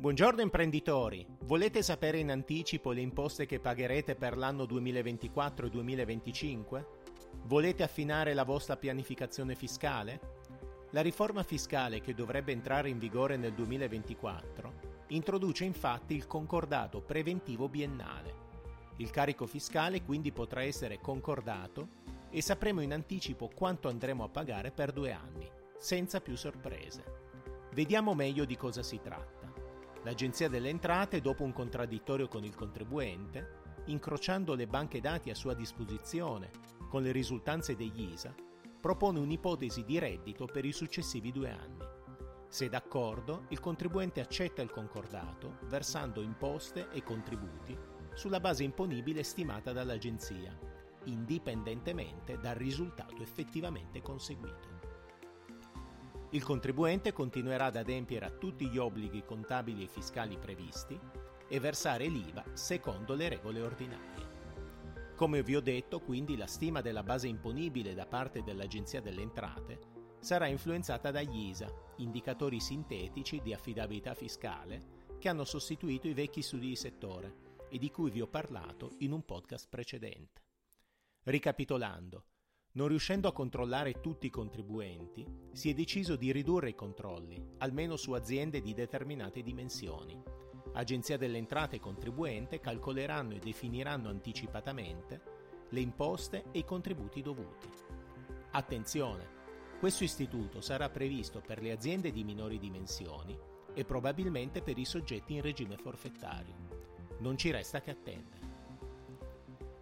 Buongiorno imprenditori, volete sapere in anticipo le imposte che pagherete per l'anno 2024 e 2025? Volete affinare la vostra pianificazione fiscale? La riforma fiscale che dovrebbe entrare in vigore nel 2024 introduce infatti il concordato preventivo biennale. Il carico fiscale quindi potrà essere concordato e sapremo in anticipo quanto andremo a pagare per due anni, senza più sorprese. Vediamo meglio di cosa si tratta. L'Agenzia delle Entrate, dopo un contraddittorio con il contribuente, incrociando le banche dati a sua disposizione con le risultanze degli ISA, propone un'ipotesi di reddito per i successivi due anni. Se d'accordo, il contribuente accetta il concordato versando imposte e contributi sulla base imponibile stimata dall'Agenzia, indipendentemente dal risultato effettivamente conseguito. Il contribuente continuerà ad adempiere a tutti gli obblighi contabili e fiscali previsti e versare l'IVA secondo le regole ordinarie. Come vi ho detto, quindi, la stima della base imponibile da parte dell'Agenzia delle Entrate sarà influenzata dagli ISA, indicatori sintetici di affidabilità fiscale, che hanno sostituito i vecchi studi di settore e di cui vi ho parlato in un podcast precedente. Ricapitolando, non riuscendo a controllare tutti i contribuenti, si è deciso di ridurre i controlli, almeno su aziende di determinate dimensioni. Agenzia delle Entrate e contribuente calcoleranno e definiranno anticipatamente le imposte e i contributi dovuti. Attenzione! Questo istituto sarà previsto per le aziende di minori dimensioni e probabilmente per i soggetti in regime forfettario. Non ci resta che attendere.